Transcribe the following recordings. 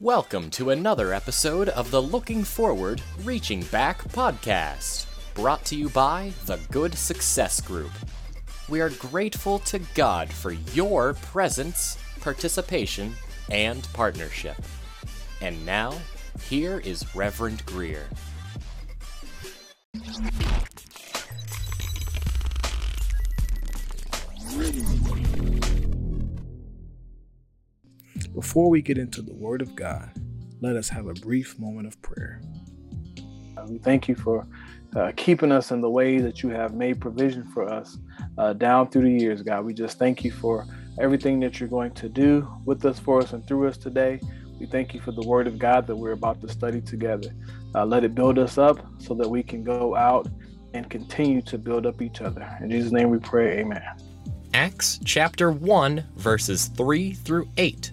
Welcome to another episode of the Looking Forward, Reaching Back podcast, brought to you by the Good Success Group. We are grateful to God for your presence, participation, and partnership. And now, here is Reverend Greer. Before we get into the Word of God, let us have a brief moment of prayer. We thank you for uh, keeping us in the way that you have made provision for us uh, down through the years, God. We just thank you for everything that you're going to do with us, for us, and through us today. We thank you for the Word of God that we're about to study together. Uh, let it build us up so that we can go out and continue to build up each other. In Jesus' name we pray, amen. Acts chapter 1, verses 3 through 8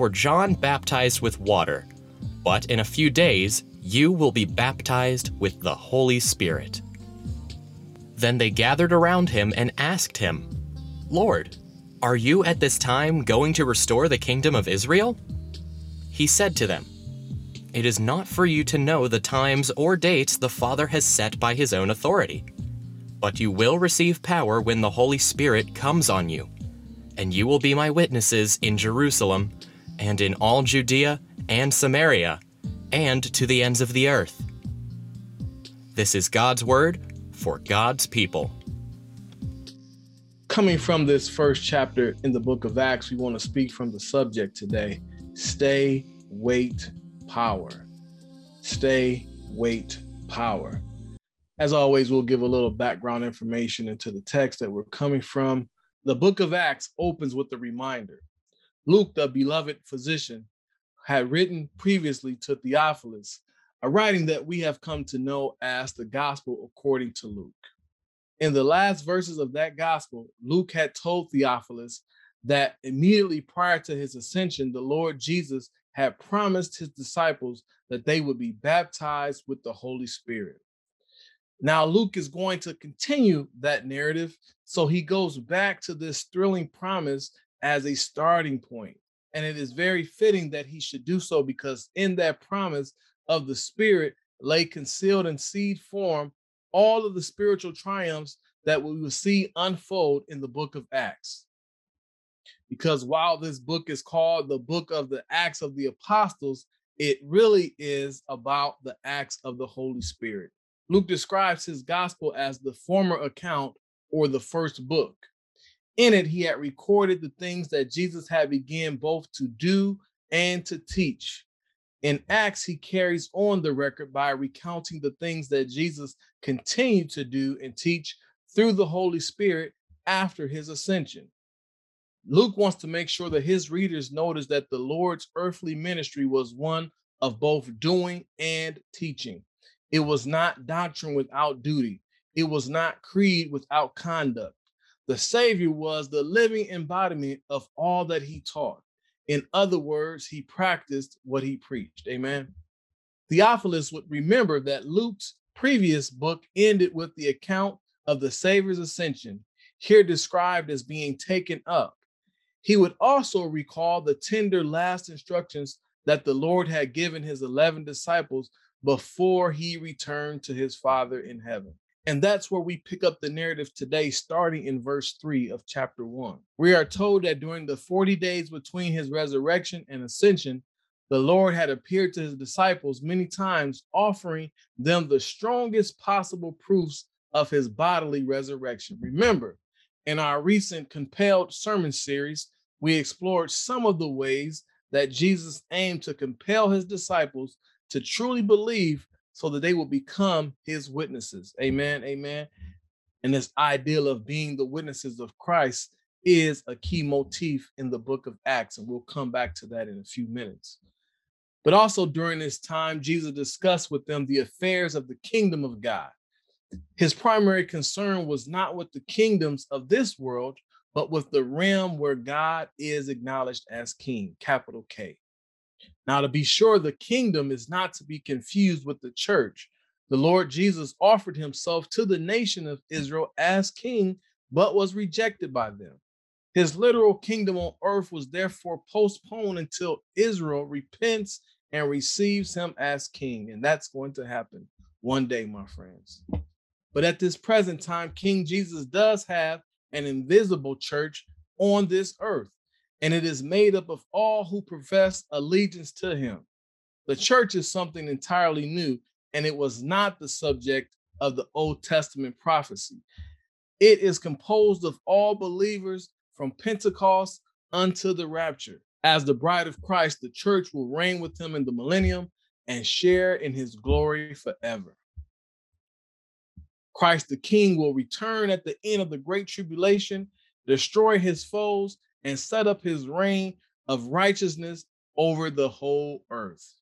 For John baptized with water, but in a few days you will be baptized with the Holy Spirit. Then they gathered around him and asked him, Lord, are you at this time going to restore the kingdom of Israel? He said to them, It is not for you to know the times or dates the Father has set by his own authority, but you will receive power when the Holy Spirit comes on you, and you will be my witnesses in Jerusalem and in all Judea and Samaria, and to the ends of the earth. This is God's word for God's people. Coming from this first chapter in the book of Acts, we want to speak from the subject today stay, wait, power. Stay, wait, power. As always, we'll give a little background information into the text that we're coming from. The book of Acts opens with a reminder Luke, the beloved physician, had written previously to Theophilus, a writing that we have come to know as the Gospel according to Luke. In the last verses of that Gospel, Luke had told Theophilus that immediately prior to his ascension, the Lord Jesus had promised his disciples that they would be baptized with the Holy Spirit. Now, Luke is going to continue that narrative. So he goes back to this thrilling promise as a starting point. And it is very fitting that he should do so because in that promise of the Spirit lay concealed in seed form all of the spiritual triumphs that we will see unfold in the book of Acts. Because while this book is called the book of the Acts of the Apostles, it really is about the acts of the Holy Spirit. Luke describes his gospel as the former account or the first book. In it, he had recorded the things that Jesus had begun both to do and to teach. In Acts, he carries on the record by recounting the things that Jesus continued to do and teach through the Holy Spirit after his ascension. Luke wants to make sure that his readers notice that the Lord's earthly ministry was one of both doing and teaching. It was not doctrine without duty, it was not creed without conduct. The Savior was the living embodiment of all that he taught. In other words, he practiced what he preached. Amen. Theophilus would remember that Luke's previous book ended with the account of the Savior's ascension, here described as being taken up. He would also recall the tender last instructions that the Lord had given his 11 disciples before he returned to his Father in heaven. And that's where we pick up the narrative today, starting in verse 3 of chapter 1. We are told that during the 40 days between his resurrection and ascension, the Lord had appeared to his disciples many times, offering them the strongest possible proofs of his bodily resurrection. Remember, in our recent compelled sermon series, we explored some of the ways that Jesus aimed to compel his disciples to truly believe so that they will become his witnesses. Amen. Amen. And this ideal of being the witnesses of Christ is a key motif in the book of Acts. And we'll come back to that in a few minutes. But also during this time, Jesus discussed with them the affairs of the kingdom of God. His primary concern was not with the kingdoms of this world, but with the realm where God is acknowledged as king, capital K. Now, to be sure, the kingdom is not to be confused with the church. The Lord Jesus offered himself to the nation of Israel as king, but was rejected by them. His literal kingdom on earth was therefore postponed until Israel repents and receives him as king. And that's going to happen one day, my friends. But at this present time, King Jesus does have an invisible church on this earth, and it is made up of all who profess allegiance to him. The church is something entirely new, and it was not the subject of the Old Testament prophecy. It is composed of all believers from Pentecost unto the rapture. As the bride of Christ, the church will reign with him in the millennium and share in his glory forever. Christ the King will return at the end of the great tribulation, destroy his foes, and set up his reign of righteousness over the whole earth.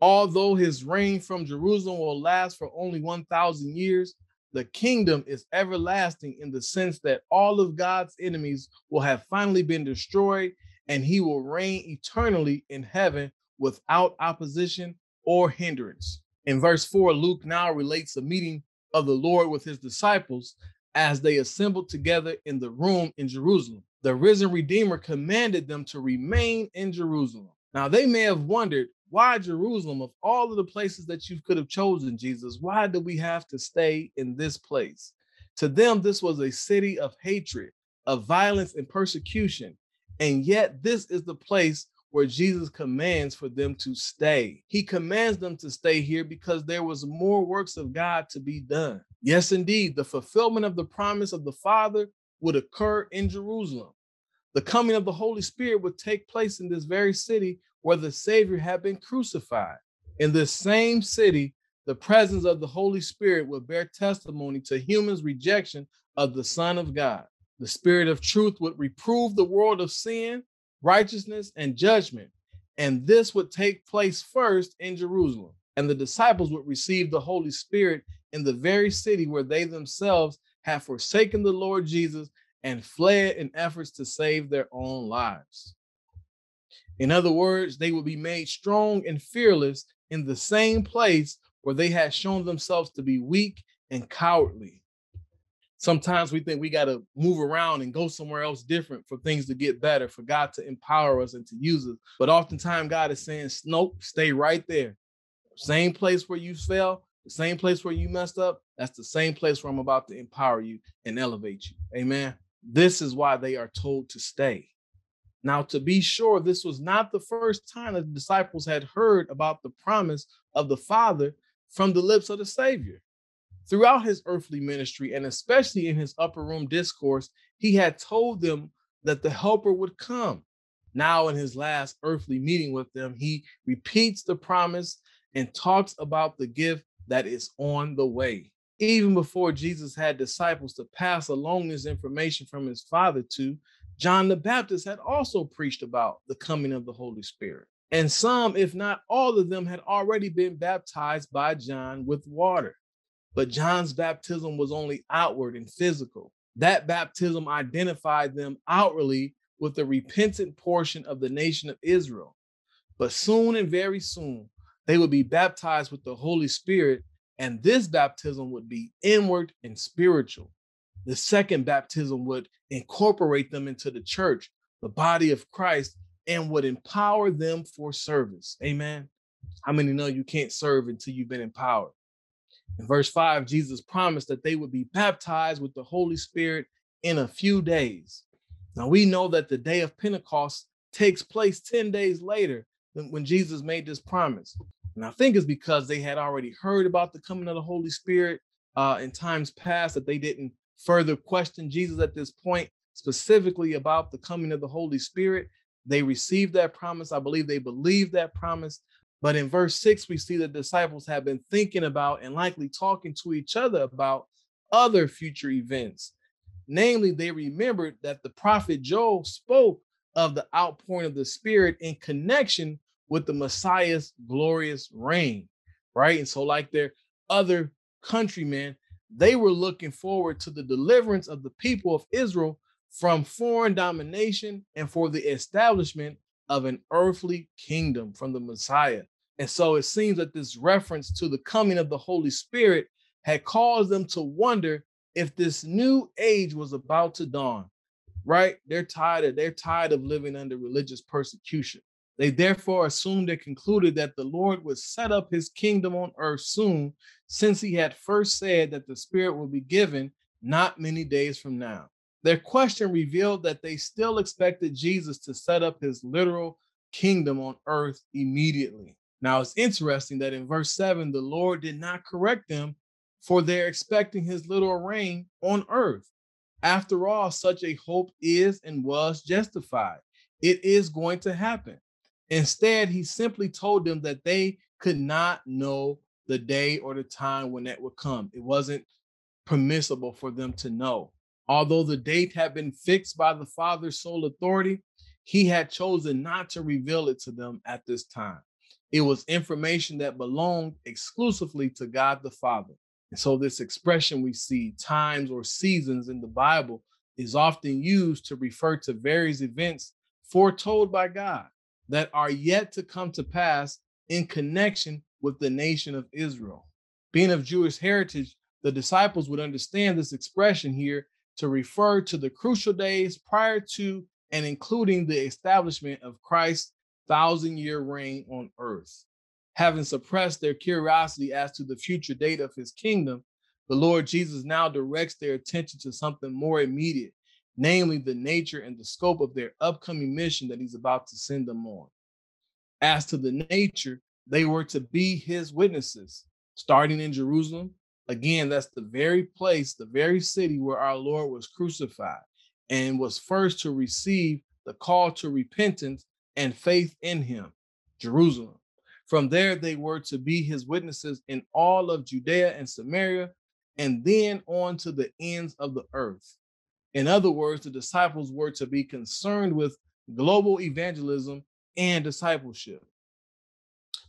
Although his reign from Jerusalem will last for only 1,000 years, the kingdom is everlasting in the sense that all of God's enemies will have finally been destroyed and he will reign eternally in heaven without opposition or hindrance. In verse 4, Luke now relates a meeting of the Lord with his disciples as they assembled together in the room in Jerusalem. The risen Redeemer commanded them to remain in Jerusalem. Now, they may have wondered why Jerusalem, of all of the places that you could have chosen, Jesus, why do we have to stay in this place? To them, this was a city of hatred, of violence and persecution. And yet, this is the place where Jesus commands for them to stay. He commands them to stay here because there was more works of God to be done. Yes, indeed, the fulfillment of the promise of the Father would occur in Jerusalem. The coming of the Holy Spirit would take place in this very city where the Savior had been crucified. In this same city, the presence of the Holy Spirit would bear testimony to humans' rejection of the Son of God. The Spirit of truth would reprove the world of sin, righteousness, and judgment. And this would take place first in Jerusalem. And the disciples would receive the Holy Spirit in the very city where they themselves have forsaken the Lord Jesus and fled in efforts to save their own lives. In other words, they will be made strong and fearless in the same place where they had shown themselves to be weak and cowardly. Sometimes we think we got to move around and go somewhere else different for things to get better, for God to empower us and to use us. But oftentimes, God is saying, Nope, stay right there. Same place where you fell, the same place where you messed up, that's the same place where I'm about to empower you and elevate you. Amen. This is why they are told to stay. Now, to be sure, this was not the first time that the disciples had heard about the promise of the Father from the lips of the Savior. Throughout his earthly ministry, and especially in his upper room discourse, he had told them that the Helper would come. Now, in his last earthly meeting with them, he repeats the promise and talks about the gift that is on the way. Even before Jesus had disciples to pass along this information from his Father to, John the Baptist had also preached about the coming of the Holy Spirit. And some, if not all of them, had already been baptized by John with water. But John's baptism was only outward and physical. That baptism identified them outwardly with the repentant portion of the nation of Israel. But soon and very soon, they would be baptized with the Holy Spirit, and this baptism would be inward and spiritual. The second baptism would incorporate them into the church, the body of Christ, and would empower them for service. Amen. How many know you can't serve until you've been empowered? In verse 5, Jesus promised that they would be baptized with the Holy Spirit in a few days. Now we know that the day of Pentecost takes place 10 days later than when Jesus made this promise. And I think it's because they had already heard about the coming of the Holy Spirit uh, in times past that they didn't further question Jesus at this point, specifically about the coming of the Holy Spirit. They received that promise. I believe they believed that promise. But in verse six, we see the disciples have been thinking about and likely talking to each other about other future events. Namely, they remembered that the prophet Joel spoke of the outpouring of the Spirit in connection with the Messiah's glorious reign, right? And so, like their other countrymen, they were looking forward to the deliverance of the people of Israel from foreign domination and for the establishment of an earthly kingdom from the Messiah. And so it seems that this reference to the coming of the Holy Spirit had caused them to wonder if this new age was about to dawn. Right? They're tired of they're tired of living under religious persecution. They therefore assumed and concluded that the Lord would set up his kingdom on earth soon, since he had first said that the Spirit would be given not many days from now. Their question revealed that they still expected Jesus to set up his literal kingdom on earth immediately. Now, it's interesting that in verse 7, the Lord did not correct them for their expecting his literal reign on earth. After all, such a hope is and was justified. It is going to happen. Instead, he simply told them that they could not know the day or the time when that would come. It wasn't permissible for them to know. Although the date had been fixed by the Father's sole authority, he had chosen not to reveal it to them at this time. It was information that belonged exclusively to God the Father. And so, this expression we see, times or seasons in the Bible, is often used to refer to various events foretold by God that are yet to come to pass in connection with the nation of Israel. Being of Jewish heritage, the disciples would understand this expression here to refer to the crucial days prior to and including the establishment of Christ's thousand year reign on earth. Having suppressed their curiosity as to the future date of his kingdom, the Lord Jesus now directs their attention to something more immediate, namely the nature and the scope of their upcoming mission that he's about to send them on. As to the nature, they were to be his witnesses, starting in Jerusalem, Again, that's the very place, the very city where our Lord was crucified and was first to receive the call to repentance and faith in him, Jerusalem. From there, they were to be his witnesses in all of Judea and Samaria, and then on to the ends of the earth. In other words, the disciples were to be concerned with global evangelism and discipleship.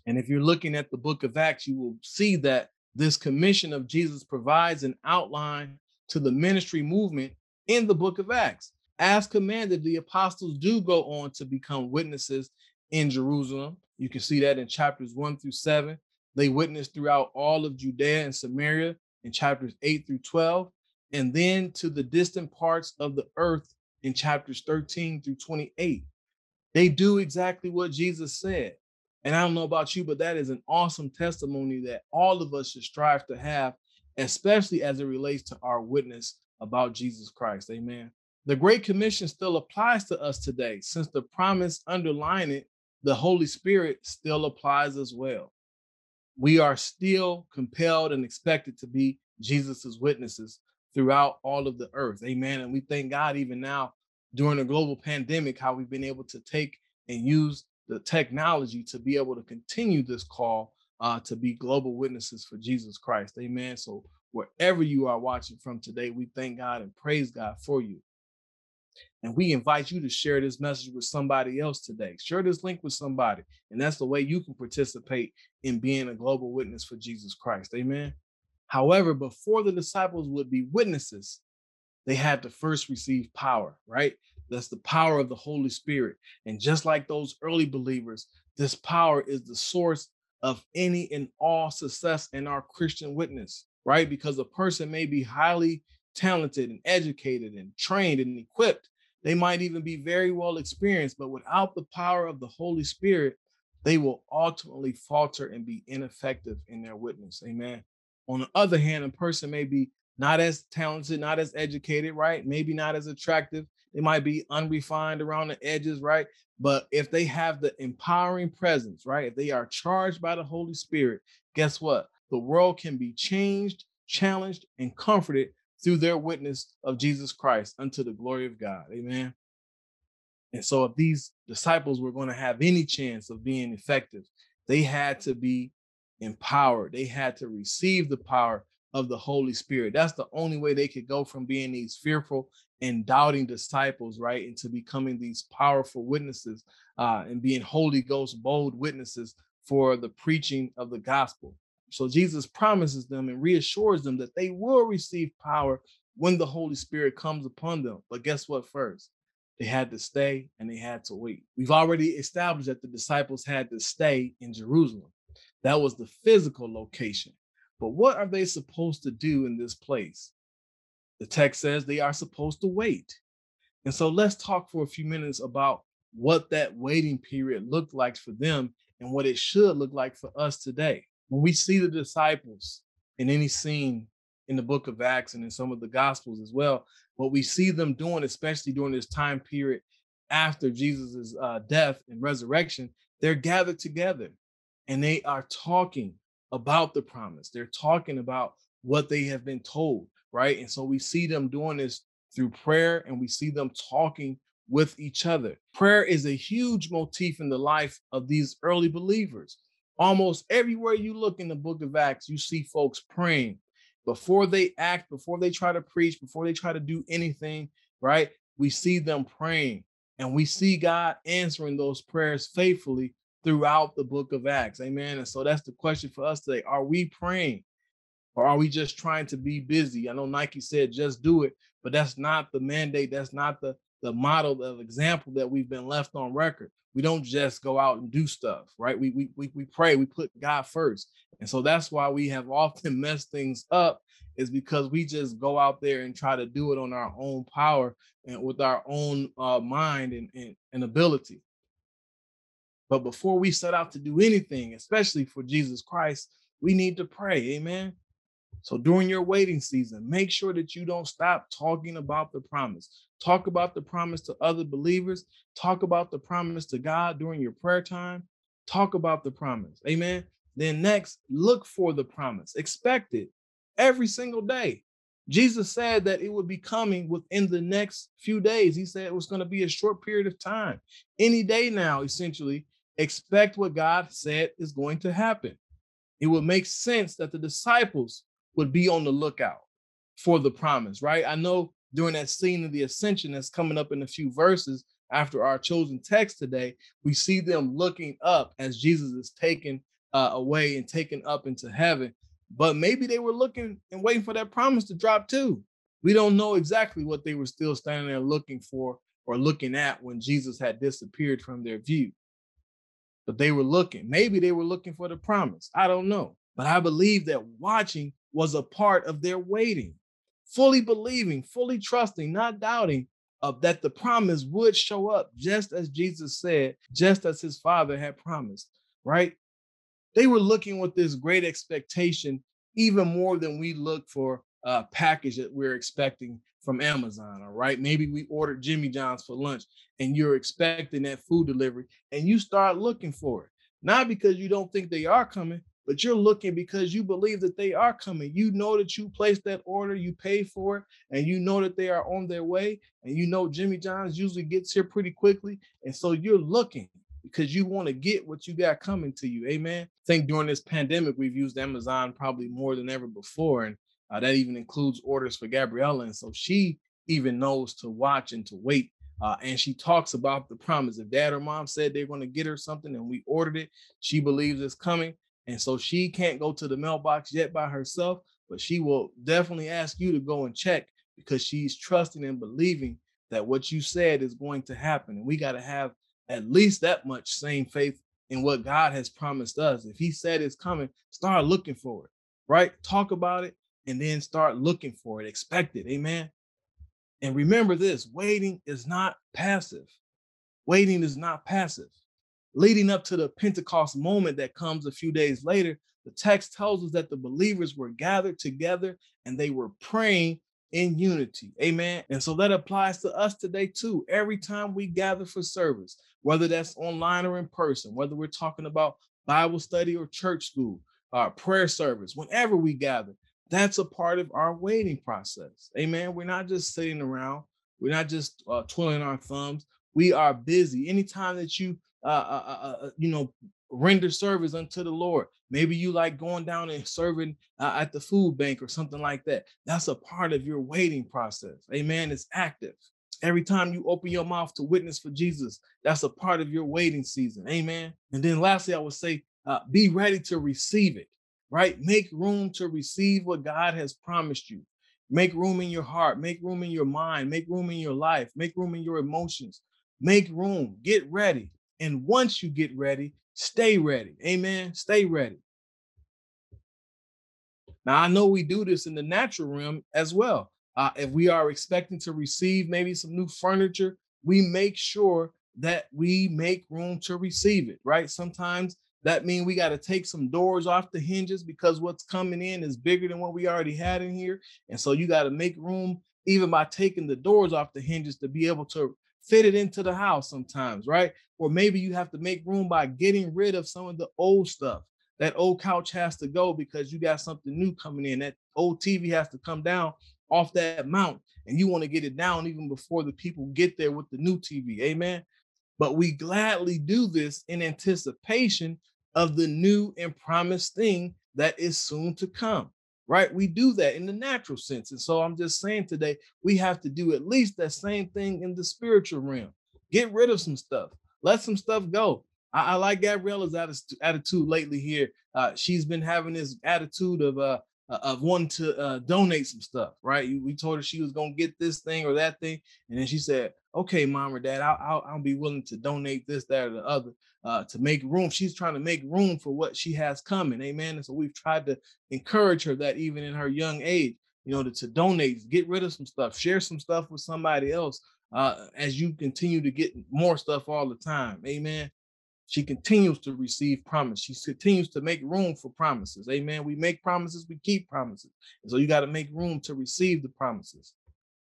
And if you're looking at the book of Acts, you will see that this commission of Jesus provides an outline to the ministry movement in the book of Acts. As commanded, the apostles do go on to become witnesses in Jerusalem. You can see that in chapters one through seven. They witnessed throughout all of Judea and Samaria in chapters eight through 12, and then to the distant parts of the earth in chapters 13 through 28. They do exactly what Jesus said. And I don't know about you, but that is an awesome testimony that all of us should strive to have, especially as it relates to our witness about Jesus Christ. Amen. The Great Commission still applies to us today, since the promise underlying it, the Holy Spirit, still applies as well. We are still compelled and expected to be Jesus's witnesses throughout all of the earth. Amen. And we thank God even now during the global pandemic, how we've been able to take and use the technology to be able to continue this call uh, to be global witnesses for Jesus Christ. Amen. So wherever you are watching from today, we thank God and praise God for you. And we invite you to share this message with somebody else today. Share this link with somebody. And that's the way you can participate in being a global witness for Jesus Christ. Amen. However, before the disciples would be witnesses, they had to first receive power, right? That's the power of the Holy Spirit. And just like those early believers, this power is the source of any and all success in our Christian witness, right? Because a person may be highly talented and educated and trained and equipped. They might even be very well experienced, but without the power of the Holy Spirit, they will ultimately falter and be ineffective in their witness. Amen. On the other hand, a person may be not as talented, not as educated, right? Maybe not as attractive, they might be unrefined around the edges, right? But if they have the empowering presence, right? If they are charged by the Holy Spirit, guess what? The world can be changed, challenged, and comforted through their witness of Jesus Christ unto the glory of God. Amen. And so, if these disciples were going to have any chance of being effective, they had to be empowered. They had to receive the power of the Holy Spirit. That's the only way they could go from being these fearful and doubting disciples, right, into becoming these powerful witnesses uh, and being Holy Ghost bold witnesses for the preaching of the gospel. So Jesus promises them and reassures them that they will receive power when the Holy Spirit comes upon them. But guess what? First, they had to stay and they had to wait. We've already established that the disciples had to stay in Jerusalem. That was the physical location. But what are they supposed to do in this place? The text says they are supposed to wait. And so let's talk for a few minutes about what that waiting period looked like for them and what it should look like for us today. When we see the disciples in any scene in the book of Acts and in some of the gospels as well, what we see them doing, especially during this time period after Jesus' uh, death and resurrection, they're gathered together and they are talking about the promise. They're talking about what they have been told, right? And so we see them doing this through prayer and we see them talking with each other. Prayer is a huge motif in the life of these early believers. Almost everywhere you look in the book of Acts, you see folks praying before they act, before they try to preach, before they try to do anything, right? We see them praying and we see God answering those prayers faithfully throughout the book of Acts. Amen. And so that's the question for us today. Are we praying or are we just trying to be busy? I know Nike said just do it, but that's not the mandate. That's not the the model of example that we've been left on record. We don't just go out and do stuff, right? We we we, we pray, we put God first. And so that's why we have often messed things up is because we just go out there and try to do it on our own power and with our own uh, mind and, and, and ability. But before we set out to do anything, especially for Jesus Christ, we need to pray. Amen. So during your waiting season, make sure that you don't stop talking about the promise. Talk about the promise to other believers. Talk about the promise to God during your prayer time. Talk about the promise. Amen. Then next, look for the promise. Expect it every single day. Jesus said that it would be coming within the next few days. He said it was going to be a short period of time. Any day now, essentially, expect what God said is going to happen. It would make sense that the disciples would be on the lookout for the promise, right? I know during that scene of the ascension that's coming up in a few verses after our chosen text today, we see them looking up as Jesus is taken uh, away and taken up into heaven. But maybe they were looking and waiting for that promise to drop too. We don't know exactly what they were still standing there looking for or looking at when Jesus had disappeared from their view but they were looking. Maybe they were looking for the promise. I don't know. But I believe that watching was a part of their waiting, fully believing, fully trusting, not doubting of that the promise would show up just as Jesus said, just as his father had promised, right? They were looking with this great expectation, even more than we look for a package that we're expecting from Amazon, all right? Maybe we ordered Jimmy John's for lunch and you're expecting that food delivery and you start looking for it. Not because you don't think they are coming, but you're looking because you believe that they are coming. You know that you placed that order, you paid for it, and you know that they are on their way. And you know Jimmy John's usually gets here pretty quickly. And so you're looking because you want to get what you got coming to you. Amen. I think during this pandemic, we've used Amazon probably more than ever before. And uh, that even includes orders for Gabriella. And so she even knows to watch and to wait. Uh, and she talks about the promise. If dad or mom said they're going to get her something and we ordered it, she believes it's coming. And so she can't go to the mailbox yet by herself, but she will definitely ask you to go and check because she's trusting and believing that what you said is going to happen. And we got to have at least that much same faith in what God has promised us. If He said it's coming, start looking for it, right? Talk about it and then start looking for it. Expect it. Amen. And remember this waiting is not passive. Waiting is not passive. Leading up to the Pentecost moment that comes a few days later, the text tells us that the believers were gathered together and they were praying in unity. Amen. And so that applies to us today too. Every time we gather for service, whether that's online or in person, whether we're talking about Bible study or church school, our prayer service, whenever we gather, that's a part of our waiting process. Amen. We're not just sitting around. We're not just uh, twiddling our thumbs. We are busy. Anytime that you, uh, uh, uh, uh, you know, render service unto the Lord. Maybe you like going down and serving uh, at the food bank or something like that. That's a part of your waiting process. Amen. It's active. Every time you open your mouth to witness for Jesus, that's a part of your waiting season. Amen. And then lastly, I would say, uh, be ready to receive it, right? Make room to receive what God has promised you. Make room in your heart, make room in your mind, make room in your life, make room in your emotions. Make room, get ready. And once you get ready, stay ready. Amen. Stay ready. Now, I know we do this in the natural realm as well. Uh, if we are expecting to receive maybe some new furniture, we make sure that we make room to receive it, right? Sometimes that means we got to take some doors off the hinges because what's coming in is bigger than what we already had in here. And so you got to make room even by taking the doors off the hinges to be able to fit it into the house sometimes, right? Or maybe you have to make room by getting rid of some of the old stuff. That old couch has to go because you got something new coming in. That old TV has to come down off that mount and you want to get it down even before the people get there with the new TV. Amen. But we gladly do this in anticipation of the new and promised thing that is soon to come right? We do that in the natural sense. And so I'm just saying today, we have to do at least that same thing in the spiritual realm. Get rid of some stuff, let some stuff go. I, I like Gabriella's attitude lately here. Uh, she's been having this attitude of uh, of wanting to uh, donate some stuff, right? We told her she was gonna get this thing or that thing, and then she said, "Okay, mom or dad, I'll, I'll, I'll be willing to donate this, that, or the other uh, to make room. She's trying to make room for what she has coming. Amen. And so we've tried to encourage her that even in her young age, you know, to, to donate, get rid of some stuff, share some stuff with somebody else uh, as you continue to get more stuff all the time. Amen. She continues to receive promise. She continues to make room for promises. Amen. We make promises, we keep promises. And so you got to make room to receive the promises.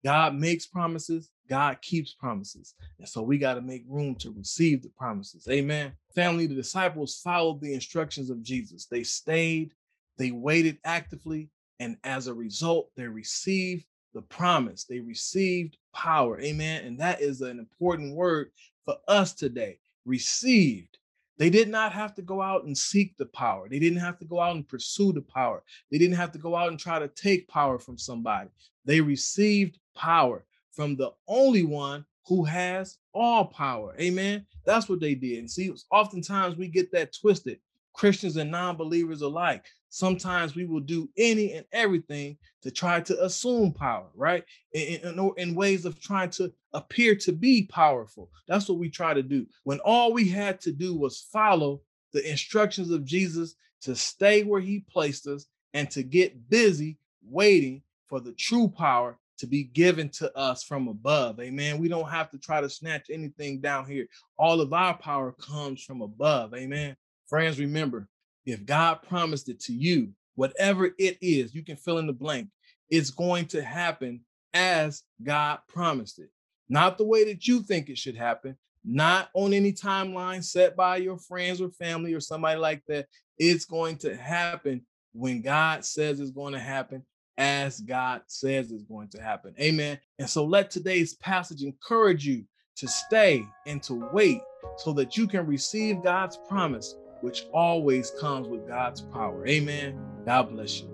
God makes promises, God keeps promises. And so we got to make room to receive the promises. Amen. Family, the disciples followed the instructions of Jesus. They stayed, they waited actively, and as a result, they received the promise. They received power. Amen. And that is an important word for us today. Received. They did not have to go out and seek the power. They didn't have to go out and pursue the power. They didn't have to go out and try to take power from somebody. They received power from the only one who has all power. Amen. That's what they did. And see, oftentimes we get that twisted, Christians and non believers alike. Sometimes we will do any and everything to try to assume power, right? In, in, in, ways of trying to appear to be powerful. That's what we try to do. When all we had to do was follow the instructions of Jesus to stay where he placed us and to get busy waiting for the true power to be given to us from above. Amen. We don't have to try to snatch anything down here. All of our power comes from above. Amen. Friends, remember, if God promised it to you, whatever it is, you can fill in the blank. It's going to happen as God promised it. Not the way that you think it should happen, not on any timeline set by your friends or family or somebody like that. It's going to happen when God says it's going to happen as God says is going to happen. Amen. And so let today's passage encourage you to stay and to wait so that you can receive God's promise, which always comes with God's power. Amen. God bless you.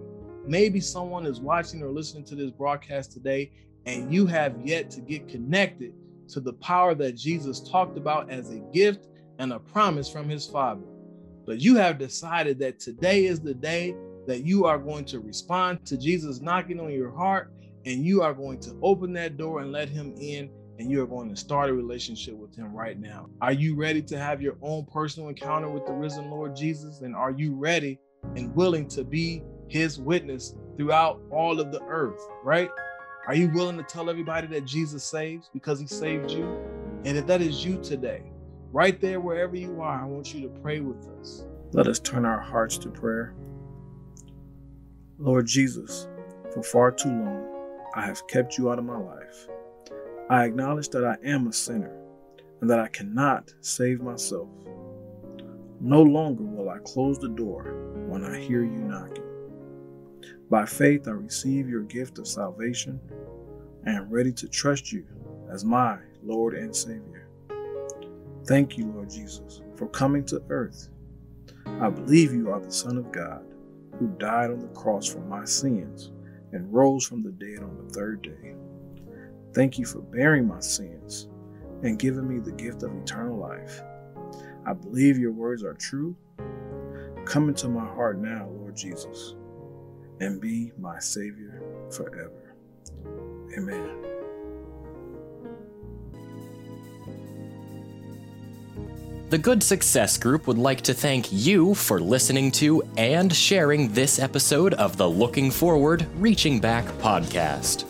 Maybe someone is watching or listening to this broadcast today and you have yet to get connected to the power that Jesus talked about as a gift and a promise from his Father. But you have decided that today is the day that you are going to respond to Jesus knocking on your heart and you are going to open that door and let him in and you are going to start a relationship with him right now. Are you ready to have your own personal encounter with the risen Lord Jesus? And are you ready and willing to be his witness throughout all of the earth, right? Are you willing to tell everybody that Jesus saves because he saved you? And if that is you today, right there, wherever you are, I want you to pray with us. Let us turn our hearts to prayer. Lord Jesus, for far too long, I have kept you out of my life. I acknowledge that I am a sinner and that I cannot save myself. No longer will I close the door when I hear you knocking. By faith, I receive your gift of salvation and am ready to trust you as my Lord and Savior. Thank you, Lord Jesus, for coming to earth I believe you are the Son of God, who died on the cross for my sins and rose from the dead on the third day. Thank you for bearing my sins and giving me the gift of eternal life. I believe your words are true. Come into my heart now, Lord Jesus, and be my Savior forever. Amen. The Good Success Group would like to thank you for listening to and sharing this episode of the Looking Forward, Reaching Back podcast.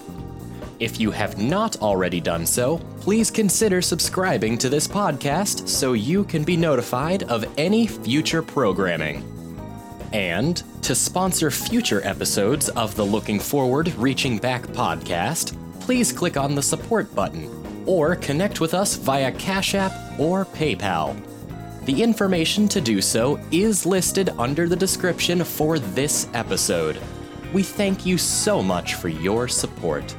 If you have not already done so, please consider subscribing to this podcast so you can be notified of any future programming. And to sponsor future episodes of the Looking Forward, Reaching Back podcast, please click on the support button or connect with us via Cash App or PayPal. The information to do so is listed under the description for this episode. We thank you so much for your support.